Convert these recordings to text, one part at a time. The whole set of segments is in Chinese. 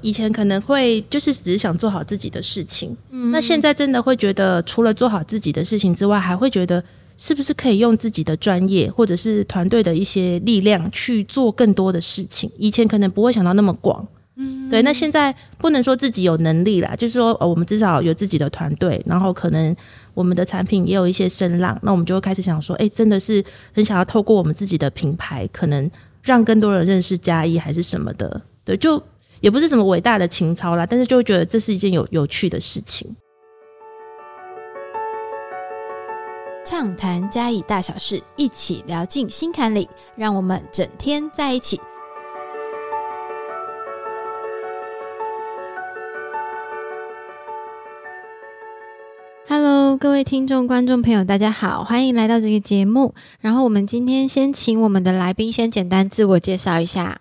以前可能会就是只是想做好自己的事情，那现在真的会觉得，除了做好自己的事情之外，还会觉得是不是可以用自己的专业或者是团队的一些力量去做更多的事情？以前可能不会想到那么广，嗯，对。那现在不能说自己有能力啦，就是说，哦，我们至少有自己的团队，然后可能我们的产品也有一些声浪，那我们就会开始想说，哎，真的是很想要透过我们自己的品牌，可能让更多人认识嘉义还是什么的，对，就。也不是什么伟大的情操啦，但是就会觉得这是一件有有趣的事情。畅谈嘉义大小事，一起聊进心坎里，让我们整天在一起。Hello，各位听众、观众朋友，大家好，欢迎来到这个节目。然后我们今天先请我们的来宾先简单自我介绍一下，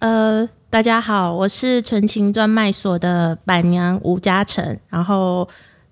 呃。大家好，我是纯情专卖所的板娘吴嘉诚，然后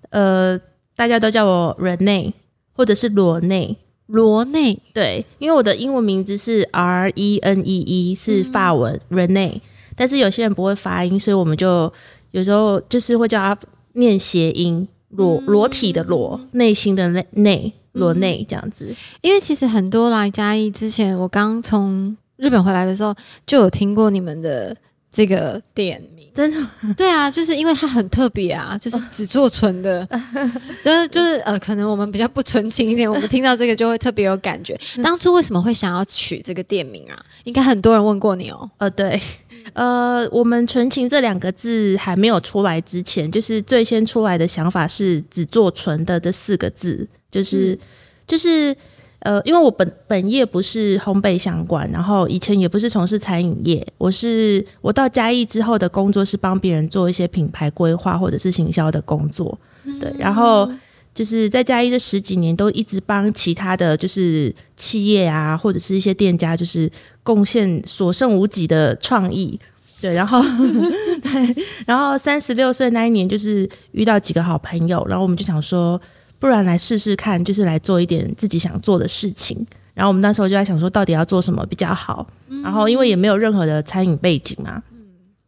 呃，大家都叫我 Rene 或者是罗内，罗内对，因为我的英文名字是 R E N E E，是法文 Rene，但是有些人不会发音，所以我们就有时候就是会叫他念谐音，裸裸体的裸，内心的内内罗内这样子。因为其实很多来嘉义之前，我刚从。日本回来的时候就有听过你们的这个店名，真的 对啊，就是因为它很特别啊，就是只做纯的，就是就是呃，可能我们比较不纯情一点，我们听到这个就会特别有感觉。当初为什么会想要取这个店名啊？应该很多人问过你哦。呃，对，呃，我们纯情这两个字还没有出来之前，就是最先出来的想法是只做纯的这四个字，就是就是。呃，因为我本本业不是烘焙相关，然后以前也不是从事餐饮业，我是我到嘉义之后的工作是帮别人做一些品牌规划或者是行销的工作，对，然后就是在嘉义这十几年都一直帮其他的就是企业啊或者是一些店家就是贡献所剩无几的创意，对，然后 对，然后三十六岁那一年就是遇到几个好朋友，然后我们就想说。不然来试试看，就是来做一点自己想做的事情。然后我们那时候就在想说，到底要做什么比较好。然后因为也没有任何的餐饮背景嘛，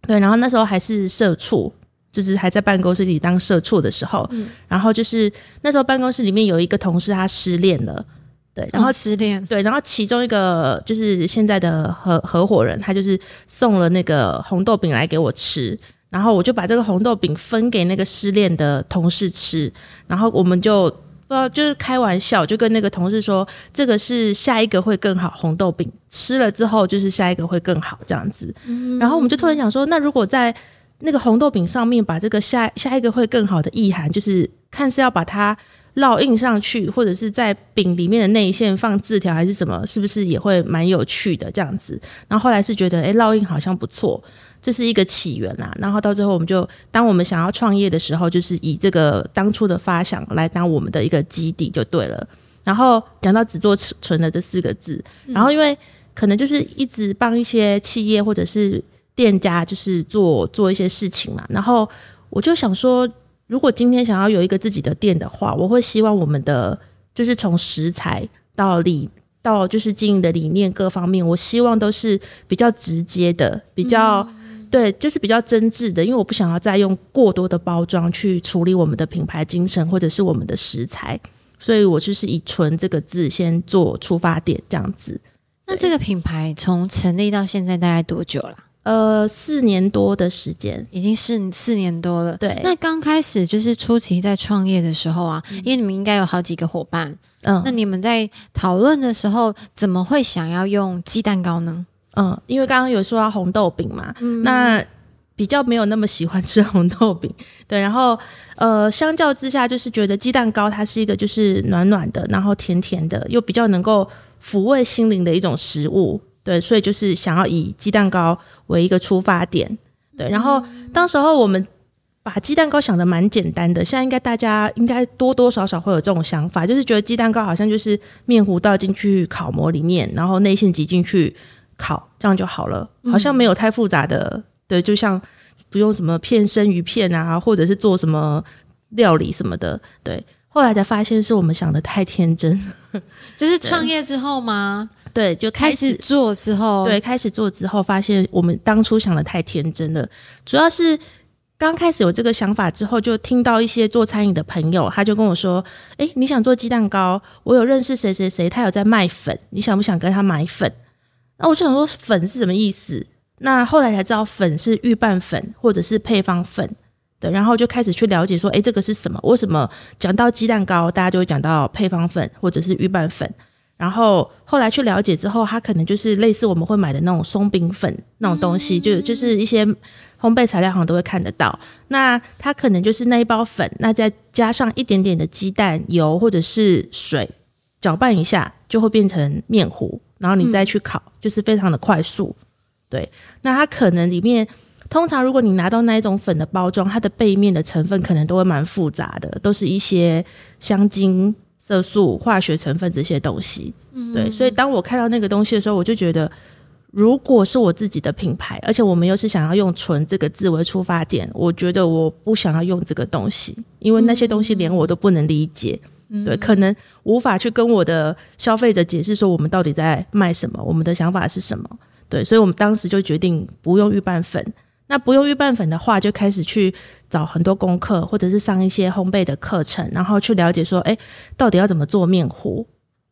对。然后那时候还是社畜，就是还在办公室里当社畜的时候。然后就是那时候办公室里面有一个同事他失恋了，对。然后失恋，对。然后其中一个就是现在的合合伙人，他就是送了那个红豆饼来给我吃。然后我就把这个红豆饼分给那个失恋的同事吃，然后我们就不知道就是开玩笑，就跟那个同事说，这个是下一个会更好红豆饼，吃了之后就是下一个会更好这样子。然后我们就突然想说，那如果在那个红豆饼上面把这个下下一个会更好的意涵，就是看是要把它烙印上去，或者是在饼里面的内馅放字条还是什么，是不是也会蛮有趣的这样子？然后后来是觉得，哎，烙印好像不错。这是一个起源啦，然后到最后我们就，当我们想要创业的时候，就是以这个当初的发想来当我们的一个基地就对了。然后讲到只做纯的这四个字，然后因为可能就是一直帮一些企业或者是店家就是做做一些事情嘛，然后我就想说，如果今天想要有一个自己的店的话，我会希望我们的就是从食材到理到就是经营的理念各方面，我希望都是比较直接的，比较。对，就是比较真挚的，因为我不想要再用过多的包装去处理我们的品牌精神或者是我们的食材，所以我就是以“纯”这个字先做出发点，这样子。那这个品牌从成立到现在大概多久了？呃，四年多的时间，已经是四年多了。对，那刚开始就是初期在创业的时候啊，因为你们应该有好几个伙伴，嗯，那你们在讨论的时候，怎么会想要用鸡蛋糕呢？嗯，因为刚刚有说到红豆饼嘛，嗯。那比较没有那么喜欢吃红豆饼，对，然后呃，相较之下，就是觉得鸡蛋糕它是一个就是暖暖的，然后甜甜的，又比较能够抚慰心灵的一种食物，对，所以就是想要以鸡蛋糕为一个出发点，对，然后当时候我们把鸡蛋糕想的蛮简单的，现在应该大家应该多多少少会有这种想法，就是觉得鸡蛋糕好像就是面糊倒进去烤模里面，然后内馅挤进去。烤这样就好了，好像没有太复杂的，对，就像不用什么片生鱼片啊，或者是做什么料理什么的，对。后来才发现是我们想的太天真，就是创业之后吗？对，就开始做之后，对，开始做之后，发现我们当初想的太天真了。主要是刚开始有这个想法之后，就听到一些做餐饮的朋友，他就跟我说：“诶，你想做鸡蛋糕？我有认识谁谁谁，他有在卖粉，你想不想跟他买粉？”那我就想说，粉是什么意思？那后来才知道，粉是预拌粉或者是配方粉。对，然后就开始去了解说，哎，这个是什么？为什么讲到鸡蛋糕，大家就会讲到配方粉或者是预拌粉？然后后来去了解之后，它可能就是类似我们会买的那种松饼粉那种东西，就就是一些烘焙材料好像都会看得到。那它可能就是那一包粉，那再加上一点点的鸡蛋油或者是水，搅拌一下就会变成面糊，然后你再去烤，就是非常的快速。对，那它可能里面通常如果你拿到那一种粉的包装，它的背面的成分可能都会蛮复杂的，都是一些香精。色素、化学成分这些东西，对，所以当我看到那个东西的时候，我就觉得，如果是我自己的品牌，而且我们又是想要用“纯”这个字为出发点，我觉得我不想要用这个东西，因为那些东西连我都不能理解，对，可能无法去跟我的消费者解释说我们到底在卖什么，我们的想法是什么，对，所以我们当时就决定不用预拌粉。那不用预拌粉的话，就开始去找很多功课，或者是上一些烘焙的课程，然后去了解说，哎，到底要怎么做面糊。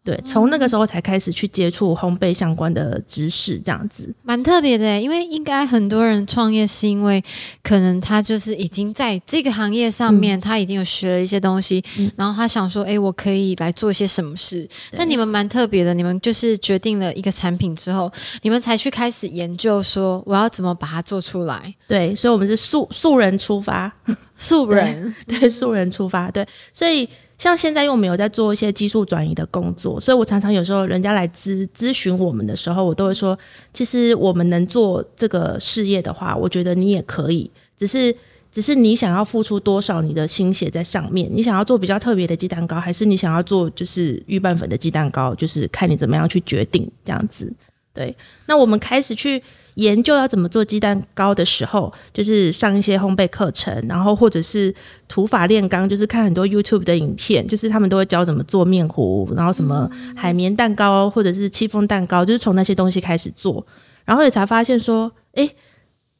对，从那个时候才开始去接触烘焙相关的知识，这样子蛮特别的。因为应该很多人创业是因为可能他就是已经在这个行业上面，他已经有学了一些东西，然后他想说，哎，我可以来做些什么事。那你们蛮特别的，你们就是决定了一个产品之后，你们才去开始研究说我要怎么把它做出来。对，所以我们是素素人出发，素人 对素人出发，对，所以。像现在，因为我们有在做一些技术转移的工作，所以我常常有时候人家来咨咨询我们的时候，我都会说，其实我们能做这个事业的话，我觉得你也可以，只是只是你想要付出多少你的心血在上面，你想要做比较特别的鸡蛋糕，还是你想要做就是预拌粉的鸡蛋糕，就是看你怎么样去决定这样子。对，那我们开始去。研究要怎么做鸡蛋糕的时候，就是上一些烘焙课程，然后或者是土法炼钢，就是看很多 YouTube 的影片，就是他们都会教怎么做面糊，然后什么海绵蛋糕或者是戚风蛋糕，就是从那些东西开始做，然后也才发现说，哎，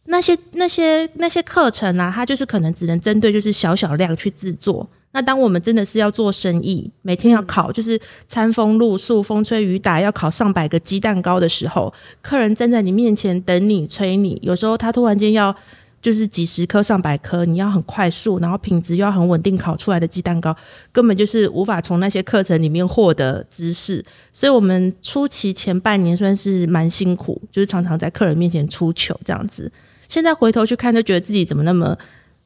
那些那些那些课程啊，它就是可能只能针对就是小小量去制作。那当我们真的是要做生意，每天要烤，就是餐风露宿、风吹雨打，要烤上百个鸡蛋糕的时候，客人站在你面前等你催你，有时候他突然间要就是几十颗、上百颗，你要很快速，然后品质又要很稳定烤出来的鸡蛋糕，根本就是无法从那些课程里面获得知识。所以，我们初期前半年算是蛮辛苦，就是常常在客人面前出糗这样子。现在回头去看，就觉得自己怎么那么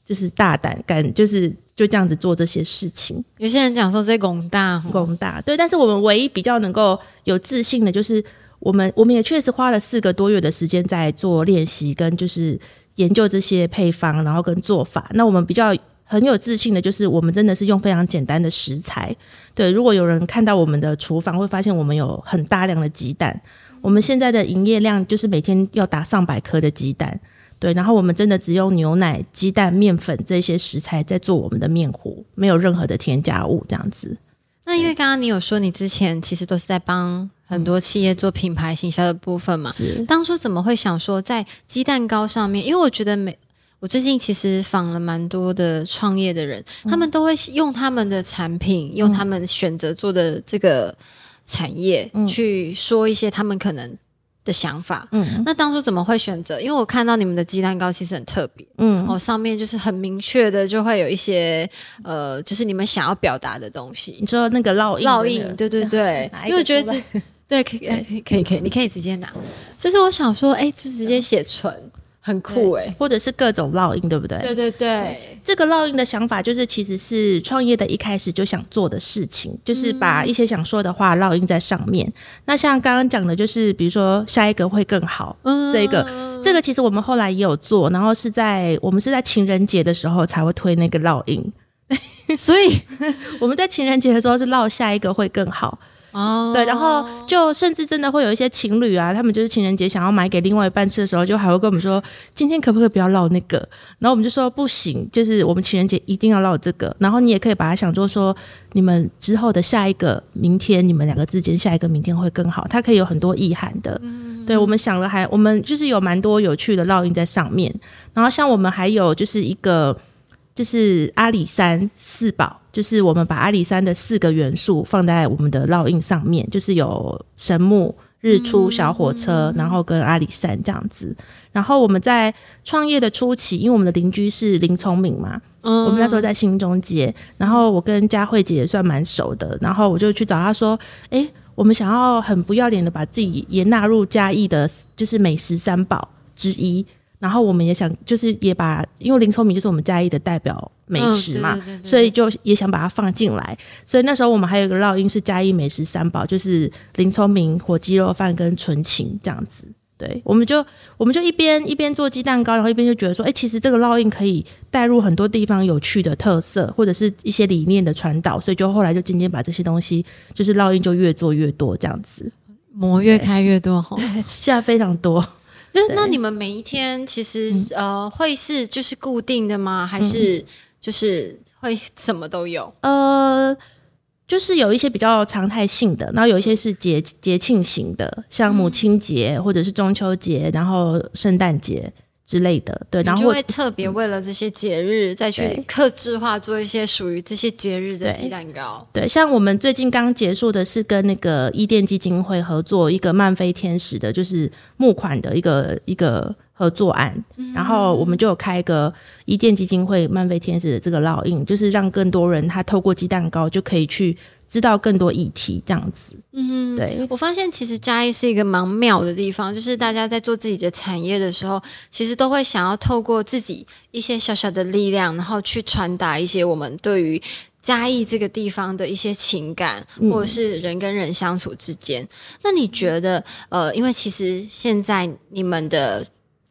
就是大胆，敢就是。就这样子做这些事情。有些人讲说这功大功大，对。但是我们唯一比较能够有自信的，就是我们我们也确实花了四个多月的时间在做练习，跟就是研究这些配方，然后跟做法。那我们比较很有自信的，就是我们真的是用非常简单的食材。对，如果有人看到我们的厨房，会发现我们有很大量的鸡蛋。我们现在的营业量就是每天要打上百颗的鸡蛋。对，然后我们真的只用牛奶、鸡蛋、面粉这些食材在做我们的面糊，没有任何的添加物，这样子。那因为刚刚你有说，你之前其实都是在帮很多企业做品牌行销的部分嘛？是。当初怎么会想说在鸡蛋糕上面？因为我觉得每我最近其实访了蛮多的创业的人，他们都会用他们的产品，用他们选择做的这个产业去说一些他们可能。的想法，嗯，那当初怎么会选择？因为我看到你们的鸡蛋糕其实很特别，嗯，哦，上面就是很明确的，就会有一些呃，就是你们想要表达的东西。你说那个烙印烙印，对对对，因为我觉得这对可以可以可以，你可以直接拿。就是我想说，哎，就直接写纯。很酷哎，或者是各种烙印，对不对？对对对，这个烙印的想法就是，其实是创业的一开始就想做的事情，就是把一些想说的话烙印在上面。那像刚刚讲的，就是比如说下一个会更好，嗯这个这个其实我们后来也有做，然后是在我们是在情人节的时候才会推那个烙印，所以我们在情人节的时候是烙下一个会更好。哦，对，然后就甚至真的会有一些情侣啊，他们就是情人节想要买给另外一半吃的时候，就还会跟我们说，今天可不可以不要烙那个？然后我们就说不行，就是我们情人节一定要烙这个。然后你也可以把它想做说，你们之后的下一个明天，你们两个之间下一个明天会更好，它可以有很多意涵的。对，我们想了还，我们就是有蛮多有趣的烙印在上面。然后像我们还有就是一个。就是阿里山四宝，就是我们把阿里山的四个元素放在我们的烙印上面，就是有神木、日出、小火车，然后跟阿里山这样子。然后我们在创业的初期，因为我们的邻居是林聪明嘛，嗯，我们那时候在新中街，然后我跟佳慧姐也算蛮熟的，然后我就去找她说，哎，我们想要很不要脸的把自己也纳入嘉义的，就是美食三宝之一。然后我们也想，就是也把，因为林聪明就是我们嘉义的代表美食嘛，所以就也想把它放进来。所以那时候我们还有一个烙印是嘉义美食三宝，就是林聪明火鸡肉饭跟纯情这样子。对，我们就我们就一边一边做鸡蛋糕，然后一边就觉得说，哎，其实这个烙印可以带入很多地方有趣的特色，或者是一些理念的传导。所以就后来就渐渐把这些东西，就是烙印就越做越多这样子，模越开越多哈，现在非常多。就那你们每一天其实呃会是就是固定的吗？还是就是会什么都有？呃，就是有一些比较常态性的，然后有一些是节节庆型的，像母亲节或者是中秋节，然后圣诞节。之类的，对，然后就会特别为了这些节日再去克制化做一些属于这些节日的鸡蛋糕。对，像我们最近刚结束的是跟那个伊甸基金会合作一个漫飞天使的，就是募款的一个一个合作案，然后我们就有开一个伊甸基金会漫飞天使的这个烙印，就是让更多人他透过鸡蛋糕就可以去。知道更多议题，这样子。嗯，对我发现其实嘉义是一个蛮妙的地方，就是大家在做自己的产业的时候，其实都会想要透过自己一些小小的力量，然后去传达一些我们对于嘉义这个地方的一些情感，或者是人跟人相处之间。那你觉得，呃，因为其实现在你们的。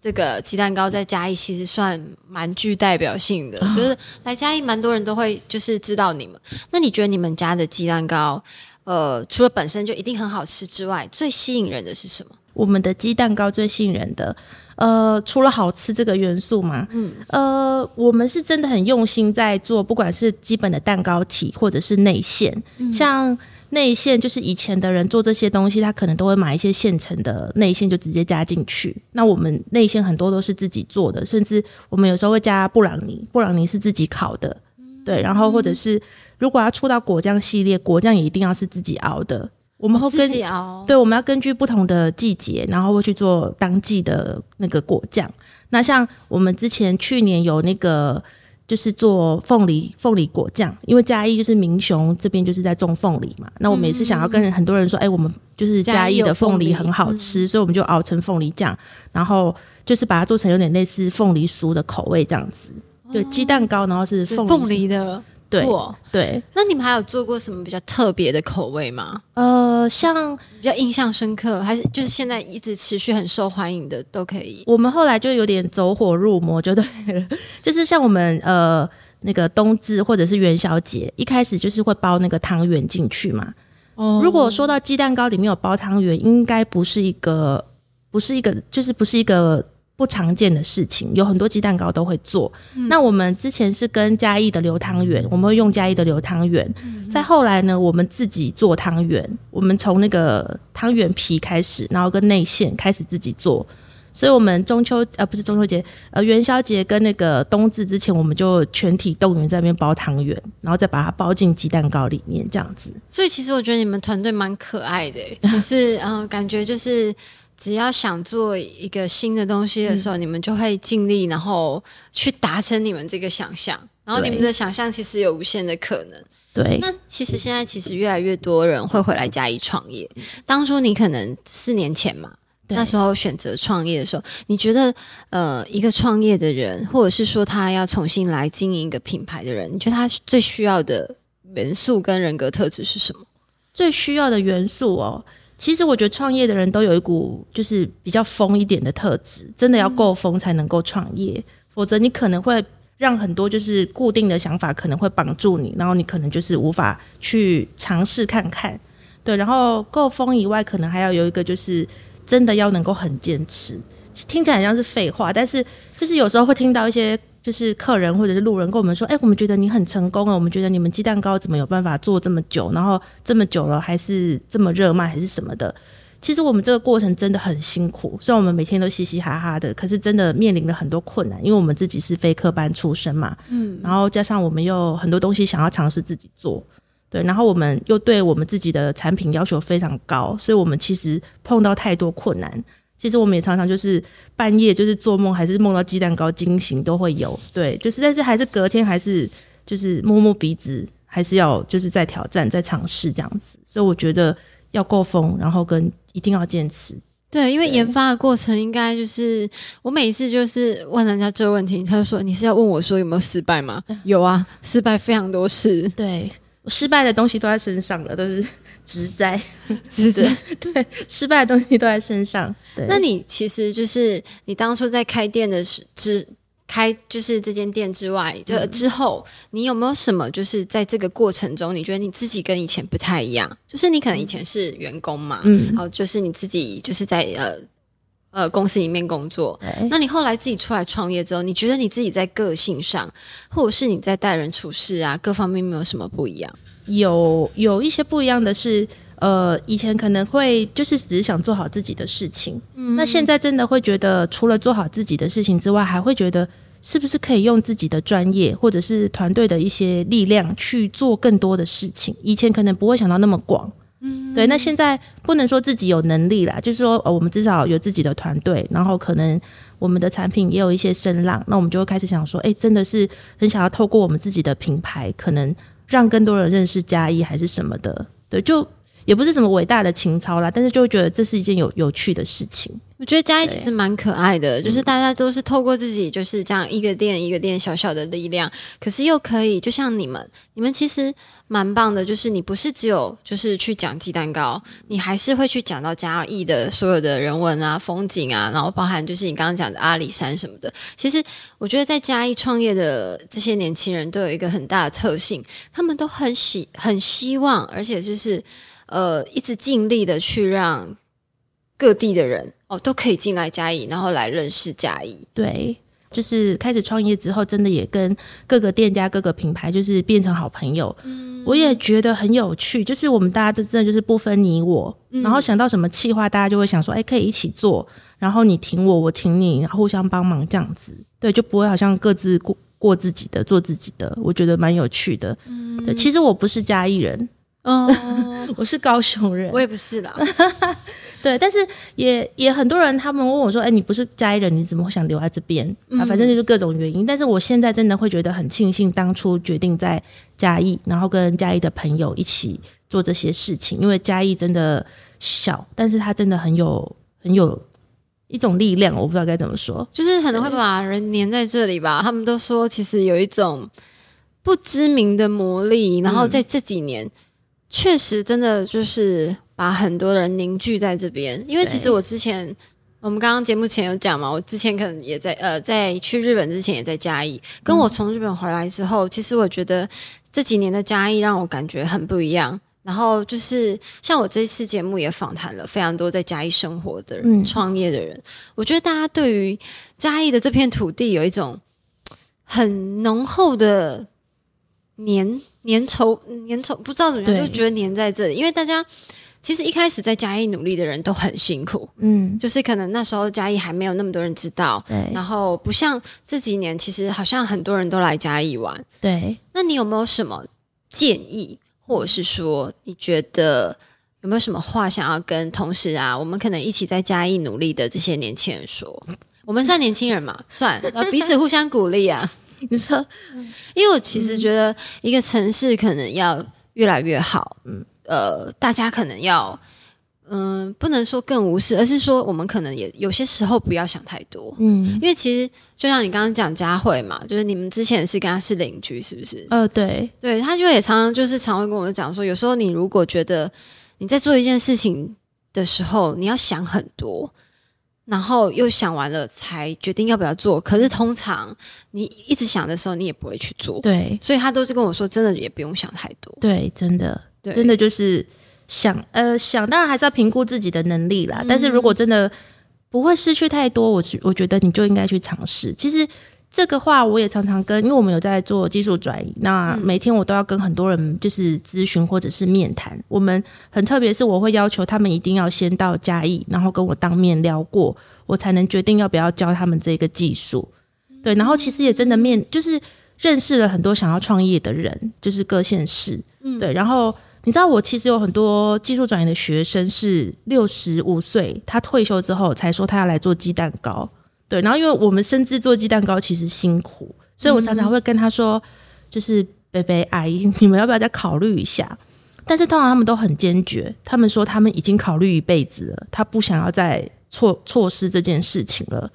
这个鸡蛋糕在嘉义其实算蛮具代表性的，就是来嘉义蛮多人都会就是知道你们。那你觉得你们家的鸡蛋糕，呃，除了本身就一定很好吃之外，最吸引人的是什么？我们的鸡蛋糕最吸引人的，呃，除了好吃这个元素嘛，嗯，呃，我们是真的很用心在做，不管是基本的蛋糕体或者是内馅，像。内馅就是以前的人做这些东西，他可能都会买一些现成的内馅，就直接加进去。那我们内馅很多都是自己做的，甚至我们有时候会加布朗尼，布朗尼是自己烤的，对。然后或者是如果要出到果酱系列，果酱也一定要是自己熬的。我们会自己熬，对，我们要根据不同的季节，然后会去做当季的那个果酱。那像我们之前去年有那个。就是做凤梨凤梨果酱，因为嘉义就是明雄这边就是在种凤梨嘛。那我们也是想要跟很多人说，哎，我们就是嘉义的凤梨很好吃，所以我们就熬成凤梨酱，然后就是把它做成有点类似凤梨酥的口味这样子，对鸡蛋糕，然后是凤梨的。对对，那你们还有做过什么比较特别的口味吗？呃，像比较印象深刻，还是就是现在一直持续很受欢迎的都可以。我们后来就有点走火入魔，就对了，就是像我们呃那个冬至或者是元宵节，一开始就是会包那个汤圆进去嘛。哦，如果说到鸡蛋糕里面有包汤圆，应该不是一个，不是一个，就是不是一个。不常见的事情，有很多鸡蛋糕都会做。那我们之前是跟嘉义的流汤圆，我们会用嘉义的流汤圆。再后来呢，我们自己做汤圆，我们从那个汤圆皮开始，然后跟内馅开始自己做。所以，我们中秋呃不是中秋节，呃元宵节跟那个冬至之前，我们就全体动员在那边包汤圆，然后再把它包进鸡蛋糕里面，这样子。所以，其实我觉得你们团队蛮可爱的，就是嗯，感觉就是。只要想做一个新的东西的时候，你们就会尽力，然后去达成你们这个想象。然后你们的想象其实有无限的可能。对。那其实现在其实越来越多人会回来加以创业。当初你可能四年前嘛，那时候选择创业的时候，你觉得呃，一个创业的人，或者是说他要重新来经营一个品牌的人，你觉得他最需要的元素跟人格特质是什么？最需要的元素哦。其实我觉得创业的人都有一股就是比较疯一点的特质，真的要够疯才能够创业，否则你可能会让很多就是固定的想法可能会绑住你，然后你可能就是无法去尝试看看。对，然后够疯以外，可能还要有一个就是真的要能够很坚持。听起来好像是废话，但是就是有时候会听到一些就是客人或者是路人跟我们说：“哎，我们觉得你很成功了，我们觉得你们鸡蛋糕怎么有办法做这么久，然后这么久了还是这么热卖，还是什么的。”其实我们这个过程真的很辛苦，虽然我们每天都嘻嘻哈哈的，可是真的面临了很多困难，因为我们自己是非科班出身嘛，嗯，然后加上我们又很多东西想要尝试自己做，对，然后我们又对我们自己的产品要求非常高，所以我们其实碰到太多困难。其实我们也常常就是半夜就是做梦，还是梦到鸡蛋糕惊醒都会有。对，就是但是还是隔天还是就是摸摸鼻子，还是要就是在挑战、在尝试这样子。所以我觉得要够疯，然后跟一定要坚持。对，因为研发的过程应该就是我每一次就是问人家这个问题，他就说你是要问我说有没有失败吗？有啊，失败非常多次。对，失败的东西都在身上了，都是。直灾，直灾，对，失败的东西都在身上。对，那你其实就是你当初在开店的时之开，就是这间店之外，就之后，你有没有什么就是在这个过程中，你觉得你自己跟以前不太一样？就是你可能以前是员工嘛，嗯，然后就是你自己就是在呃呃公司里面工作，那你后来自己出来创业之后，你觉得你自己在个性上，或者是你在待人处事啊各方面，没有什么不一样？有有一些不一样的是，呃，以前可能会就是只是想做好自己的事情，那现在真的会觉得，除了做好自己的事情之外，还会觉得是不是可以用自己的专业或者是团队的一些力量去做更多的事情。以前可能不会想到那么广，嗯，对。那现在不能说自己有能力啦，就是说，呃，我们至少有自己的团队，然后可能我们的产品也有一些声浪，那我们就会开始想说，哎，真的是很想要透过我们自己的品牌，可能。让更多人认识嘉义还是什么的，对，就也不是什么伟大的情操啦，但是就会觉得这是一件有有趣的事情。我觉得嘉义其实蛮可爱的，就是大家都是透过自己就是这样一个店一个店小小的力量，可是又可以就像你们，你们其实。蛮棒的，就是你不是只有就是去讲鸡蛋糕，你还是会去讲到嘉义的所有的人文啊、风景啊，然后包含就是你刚刚讲的阿里山什么的。其实我觉得在嘉义创业的这些年轻人都有一个很大的特性，他们都很喜很希望，而且就是呃一直尽力的去让各地的人哦都可以进来嘉义，然后来认识嘉义。对。就是开始创业之后，真的也跟各个店家、各个品牌，就是变成好朋友。嗯，我也觉得很有趣。就是我们大家都真的就是不分你我，然后想到什么计划，大家就会想说，哎，可以一起做。然后你挺我，我挺你，互相帮忙这样子。对，就不会好像各自过过自己的，做自己的。我觉得蛮有趣的。嗯，其实我不是嘉义人。哦，我是高雄人，我也不是啦。对，但是也也很多人，他们问我说：“哎，你不是嘉义人，你怎么会想留在这边？”啊，反正就是各种原因。但是我现在真的会觉得很庆幸，当初决定在嘉义，然后跟嘉义的朋友一起做这些事情。因为嘉义真的小，但是它真的很有很有一种力量，我不知道该怎么说，就是可能会把人黏在这里吧。他们都说，其实有一种不知名的魔力，然后在这几年。确实，真的就是把很多人凝聚在这边。因为其实我之前，我们刚刚节目前有讲嘛，我之前可能也在呃，在去日本之前也在嘉义。跟我从日本回来之后，其实我觉得这几年的嘉义让我感觉很不一样。然后就是像我这次节目也访谈了非常多在嘉义生活的人、创业的人，我觉得大家对于嘉义的这片土地有一种很浓厚的黏。粘稠粘稠，不知道怎么样，就觉得粘在这里。因为大家其实一开始在嘉义努力的人都很辛苦，嗯，就是可能那时候嘉义还没有那么多人知道，对。然后不像这几年，其实好像很多人都来嘉义玩，对。那你有没有什么建议，或者是说你觉得有没有什么话想要跟同事啊，我们可能一起在嘉义努力的这些年轻人说？我们算年轻人嘛，算，彼此互相鼓励啊。你说，因为我其实觉得一个城市可能要越来越好，嗯，呃，大家可能要，嗯，不能说更无视，而是说我们可能也有些时候不要想太多，嗯，因为其实就像你刚刚讲佳慧嘛，就是你们之前是跟他是邻居，是不是？呃，对，对，他就也常常就是常会跟我讲说，有时候你如果觉得你在做一件事情的时候，你要想很多。然后又想完了才决定要不要做，可是通常你一直想的时候，你也不会去做。对，所以他都是跟我说，真的也不用想太多。对，真的，真的就是想呃想，当然还是要评估自己的能力啦。但是如果真的不会失去太多，我我觉得你就应该去尝试。其实。这个话我也常常跟，因为我们有在做技术转移，那每天我都要跟很多人就是咨询或者是面谈。我们很特别，是我会要求他们一定要先到嘉义，然后跟我当面聊过，我才能决定要不要教他们这个技术。对，然后其实也真的面就是认识了很多想要创业的人，就是各县市。嗯，对。然后你知道，我其实有很多技术转移的学生是六十五岁，他退休之后才说他要来做鸡蛋糕。对，然后因为我们深知做鸡蛋糕其实辛苦，所以我常常会跟他说，就是贝贝阿姨，你们要不要再考虑一下？但是通常他们都很坚决，他们说他们已经考虑一辈子了，他不想要再错错失这件事情了。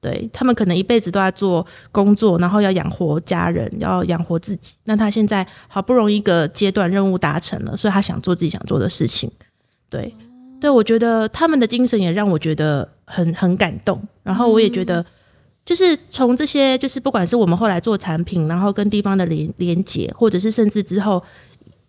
对他们可能一辈子都在做工作，然后要养活家人，要养活自己。那他现在好不容易一个阶段任务达成了，所以他想做自己想做的事情。对。对，我觉得他们的精神也让我觉得很很感动。然后我也觉得，就是从这些，就是不管是我们后来做产品，然后跟地方的连连接，或者是甚至之后。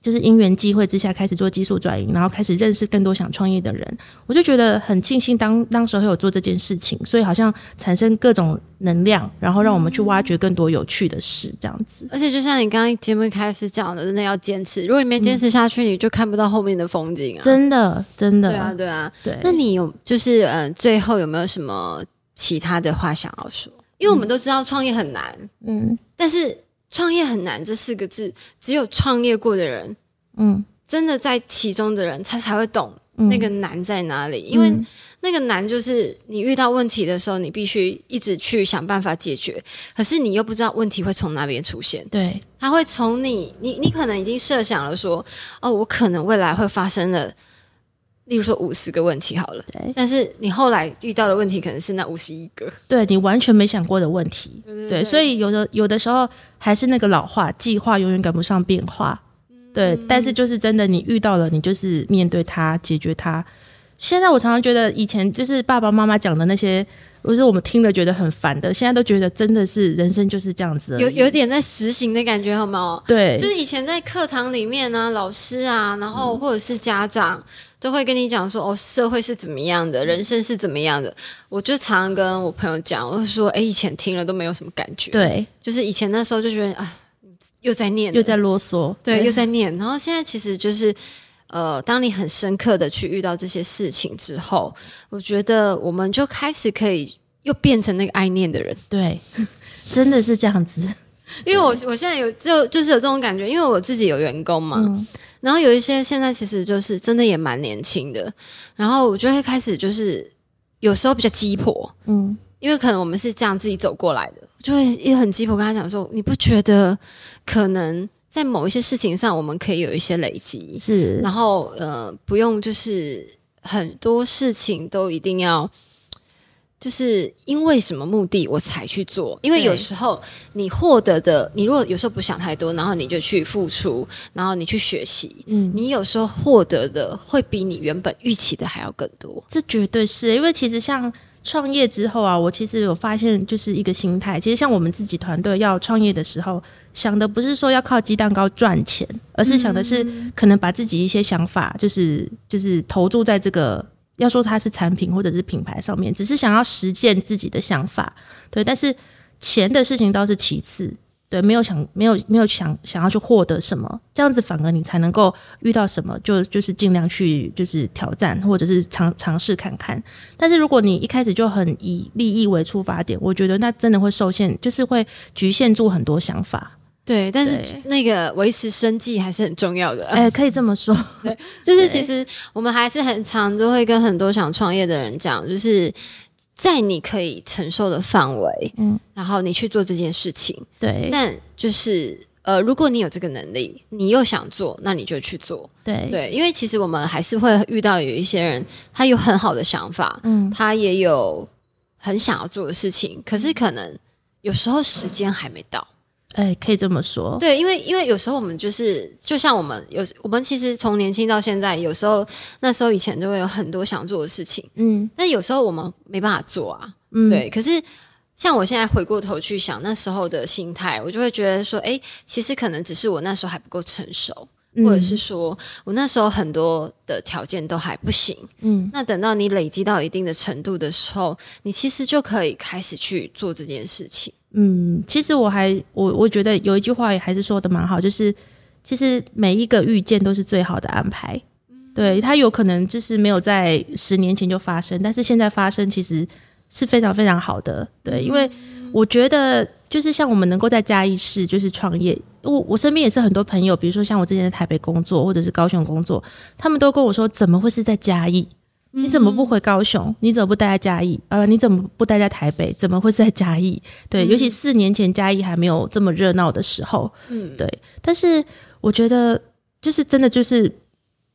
就是因缘机会之下开始做技术转移，然后开始认识更多想创业的人，我就觉得很庆幸当当时候有做这件事情，所以好像产生各种能量，然后让我们去挖掘更多有趣的事，这样子。而且就像你刚刚节目一开始讲的，真的要坚持，如果你没坚持下去，你就看不到后面的风景啊！真的，真的，对啊，对啊，对。那你有就是嗯，最后有没有什么其他的话想要说？因为我们都知道创业很难，嗯，但是。创业很难这四个字，只有创业过的人，嗯，真的在其中的人，他才会懂那个难在哪里。因为那个难就是你遇到问题的时候，你必须一直去想办法解决，可是你又不知道问题会从哪边出现。对，他会从你，你，你可能已经设想了说，哦，我可能未来会发生的。例如说五十个问题好了，对，但是你后来遇到的问题可能是那五十一个，对你完全没想过的问题，对，所以有的有的时候还是那个老话，计划永远赶不上变化，对，但是就是真的，你遇到了，你就是面对它，解决它。现在我常常觉得，以前就是爸爸妈妈讲的那些，不是我们听了觉得很烦的，现在都觉得真的是人生就是这样子，有有点在实行的感觉，好吗？对，就是以前在课堂里面呢，老师啊，然后或者是家长。都会跟你讲说哦，社会是怎么样的，人生是怎么样的。我就常常跟我朋友讲，我说，哎，以前听了都没有什么感觉。对，就是以前那时候就觉得啊，又在念，又在啰嗦，对，又在念。然后现在其实就是，呃，当你很深刻的去遇到这些事情之后，我觉得我们就开始可以又变成那个爱念的人。对，真的是这样子。因为我我现在有就就是有这种感觉，因为我自己有员工嘛。然后有一些现在其实就是真的也蛮年轻的，然后我就会开始就是有时候比较鸡婆，嗯，因为可能我们是这样自己走过来的，就会也很鸡婆跟他讲说，你不觉得可能在某一些事情上我们可以有一些累积，是，然后呃不用就是很多事情都一定要。就是因为什么目的我才去做？因为有时候你获得的，你如果有时候不想太多，然后你就去付出，然后你去学习，嗯，你有时候获得的会比你原本预期的还要更多。这绝对是因为其实像创业之后啊，我其实有发现就是一个心态。其实像我们自己团队要创业的时候，想的不是说要靠鸡蛋糕赚钱，而是想的是可能把自己一些想法，就是就是投注在这个。要说它是产品或者是品牌上面，只是想要实践自己的想法，对。但是钱的事情倒是其次，对，没有想没有没有想想要去获得什么，这样子反而你才能够遇到什么，就就是尽量去就是挑战或者是尝尝试看看。但是如果你一开始就很以利益为出发点，我觉得那真的会受限，就是会局限住很多想法。对，但是那个维持生计还是很重要的。哎，可以这么说。对，就是其实我们还是很常都会跟很多想创业的人讲，就是在你可以承受的范围，嗯，然后你去做这件事情。对，但就是呃，如果你有这个能力，你又想做，那你就去做。对对，因为其实我们还是会遇到有一些人，他有很好的想法，嗯，他也有很想要做的事情，可是可能有时候时间还没到。哎，可以这么说。对，因为因为有时候我们就是，就像我们有我们其实从年轻到现在，有时候那时候以前就会有很多想做的事情，嗯，但有时候我们没办法做啊，嗯，对。可是像我现在回过头去想那时候的心态，我就会觉得说，哎，其实可能只是我那时候还不够成熟，或者是说我那时候很多的条件都还不行，嗯那等到你累积到一定的程度的时候，你其实就可以开始去做这件事情。嗯，其实我还我我觉得有一句话也还是说的蛮好，就是其实每一个遇见都是最好的安排。对，它有可能就是没有在十年前就发生，但是现在发生其实是非常非常好的。对，因为我觉得就是像我们能够在嘉义市就是创业，我我身边也是很多朋友，比如说像我之前在台北工作或者是高雄工作，他们都跟我说，怎么会是在嘉义？你怎么不回高雄？你怎么不待在嘉义？呃，你怎么不待在台北？怎么会是在嘉义？对，尤其四年前嘉义还没有这么热闹的时候，嗯，对。但是我觉得，就是真的就是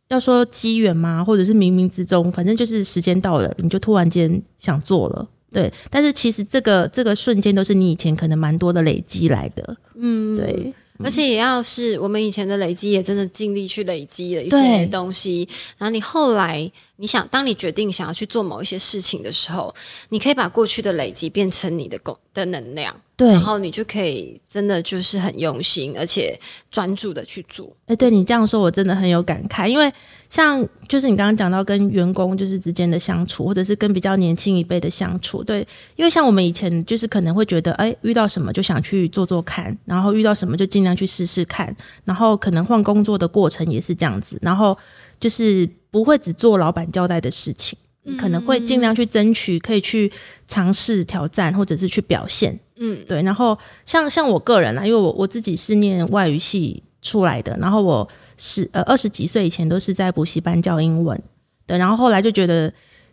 要说机缘嘛，或者是冥冥之中，反正就是时间到了，你就突然间想做了。对，但是其实这个这个瞬间都是你以前可能蛮多的累积来的，嗯，对，而且也要是我们以前的累积，也真的尽力去累积了一些东西。然后你后来，你想，当你决定想要去做某一些事情的时候，你可以把过去的累积变成你的功的能量，对，然后你就可以真的就是很用心，而且专注的去做。哎，对你这样说，我真的很有感慨，因为像就是你刚刚讲到跟员工就是之间的相处，或者是跟比较年轻一辈的相处，对，因为像我们以前就是可能会觉得，哎，遇到什么就想去做做看，然后遇到什么就尽量去试试看，然后可能换工作的过程也是这样子，然后就是不会只做老板交代的事情，可能会尽量去争取，可以去尝试挑战，或者是去表现。嗯，对，然后像像我个人啊，因为我我自己是念外语系出来的，然后我是呃二十几岁以前都是在补习班教英文，对，然后后来就觉得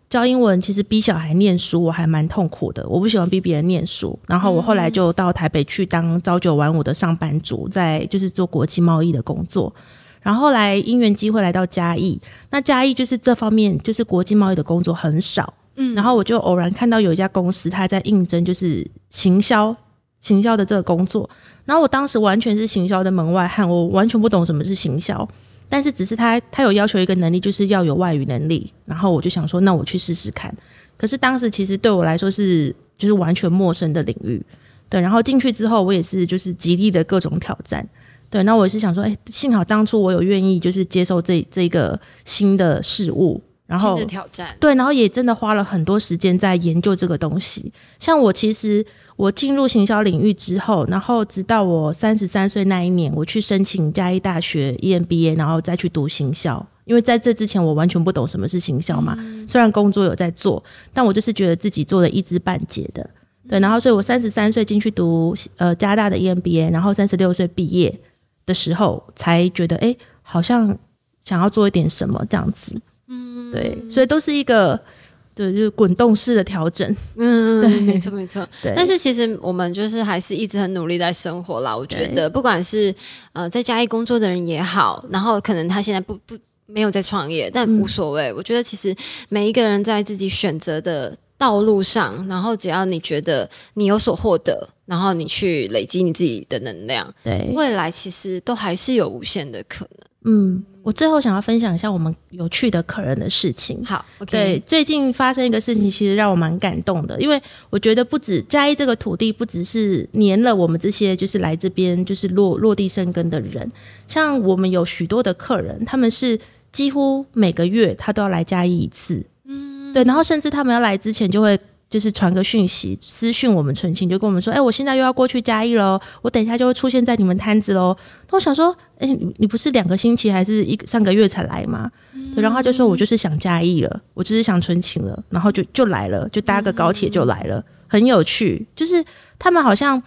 教英文其实逼小孩念书我还蛮痛苦的，我不喜欢逼别人念书，然后我后来就到台北去当朝九晚五的上班族，在就是做国际贸易的工作。然后后来因缘机会来到嘉义，那嘉义就是这方面就是国际贸易的工作很少，嗯然后我就偶然看到有一家公司，他在应征就是行销行销的这个工作。然后我当时完全是行销的门外汉，我完全不懂什么是行销。但是只是他他有要求一个能力，就是要有外语能力。然后我就想说，那我去试试看。可是当时其实对我来说是就是完全陌生的领域，对。然后进去之后，我也是就是极力的各种挑战，对。那我也是想说，哎，幸好当初我有愿意就是接受这这个新的事物，然后新的挑战。对，然后也真的花了很多时间在研究这个东西。像我其实我进入行销领域之后，然后直到我三十三岁那一年，我去申请嘉义大学 E EMBA，然后再去读行销。因为在这之前，我完全不懂什么是行销嘛。虽然工作有在做，但我就是觉得自己做的一知半解的。对，然后所以我三十三岁进去读呃加大的 EMBA，然后三十六岁毕业的时候，才觉得哎，好像想要做一点什么这样子。嗯，对，所以都是一个对，就是滚动式的调整。嗯，对没错没错。对，但是其实我们就是还是一直很努力在生活啦。我觉得不管是呃在嘉义工作的人也好，然后可能他现在不不没有在创业，但嗯无所谓。我觉得其实每一个人在自己选择的道路上，然后只要你觉得你有所获得，然后你去累积你自己的能量，对，未来其实都还是有无限的可能。嗯，我最后想要分享一下我们有趣的客人的事情。好，OK，对，最近发生一个事情，其实让我蛮感动的，因为我觉得不止嘉义这个土地，不只是黏了我们这些就是来这边就是落落地生根的人，像我们有许多的客人，他们是几乎每个月他都要来嘉义一次，嗯，对，然后甚至他们要来之前就会。就是传个讯息，私讯我们澄清，就跟我们说，哎、我现在又要过去嘉义喽，我等一下就会出现在你们摊子喽。那我想说，哎、你你不是两个星期还是一上个月才来吗？对，然后他就说我就是想嘉义了，我就是想纯情了，然后就就来了，就搭个高铁就来了，很有趣。就是他们好像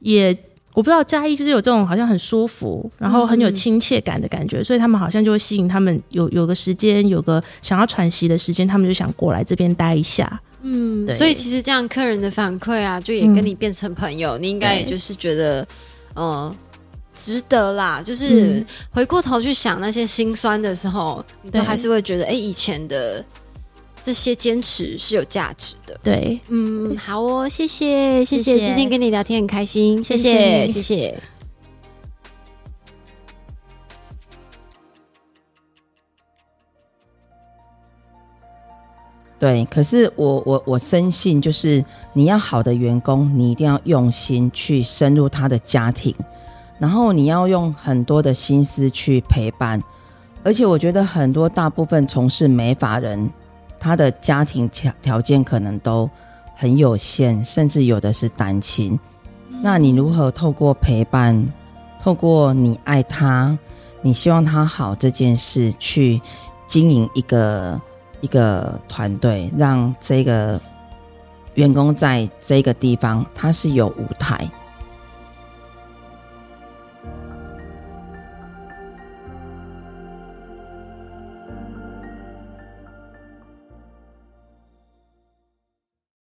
也我不知道嘉义就是有这种好像很舒服，然后很有亲切感的感觉，所以他们好像就会吸引他们有有个时间，有个想要喘息的时间，他们就想过来这边待一下。嗯，所以其实这样客人的反馈啊，就也跟你变成朋友，你应该也就是觉得，呃，值得啦。就是嗯。回过头去想那些心酸的时候，你都还是会觉得，哎，以前的这些坚持是有价值的。对，嗯，好哦，谢谢，谢谢，今天跟你聊天很开心，谢谢谢，谢谢谢。对，可是我我我深信，就是你要好的员工，你一定要用心去深入他的家庭，然后你要用很多的心思去陪伴，而且我觉得很多大部分从事美发人，他的家庭条条件可能都很有限，甚至有的是单亲。那你如何透过陪伴，透过你爱他，你希望他好这件事，去经营一个一个团队，让这个员工在这个地方他是有舞台。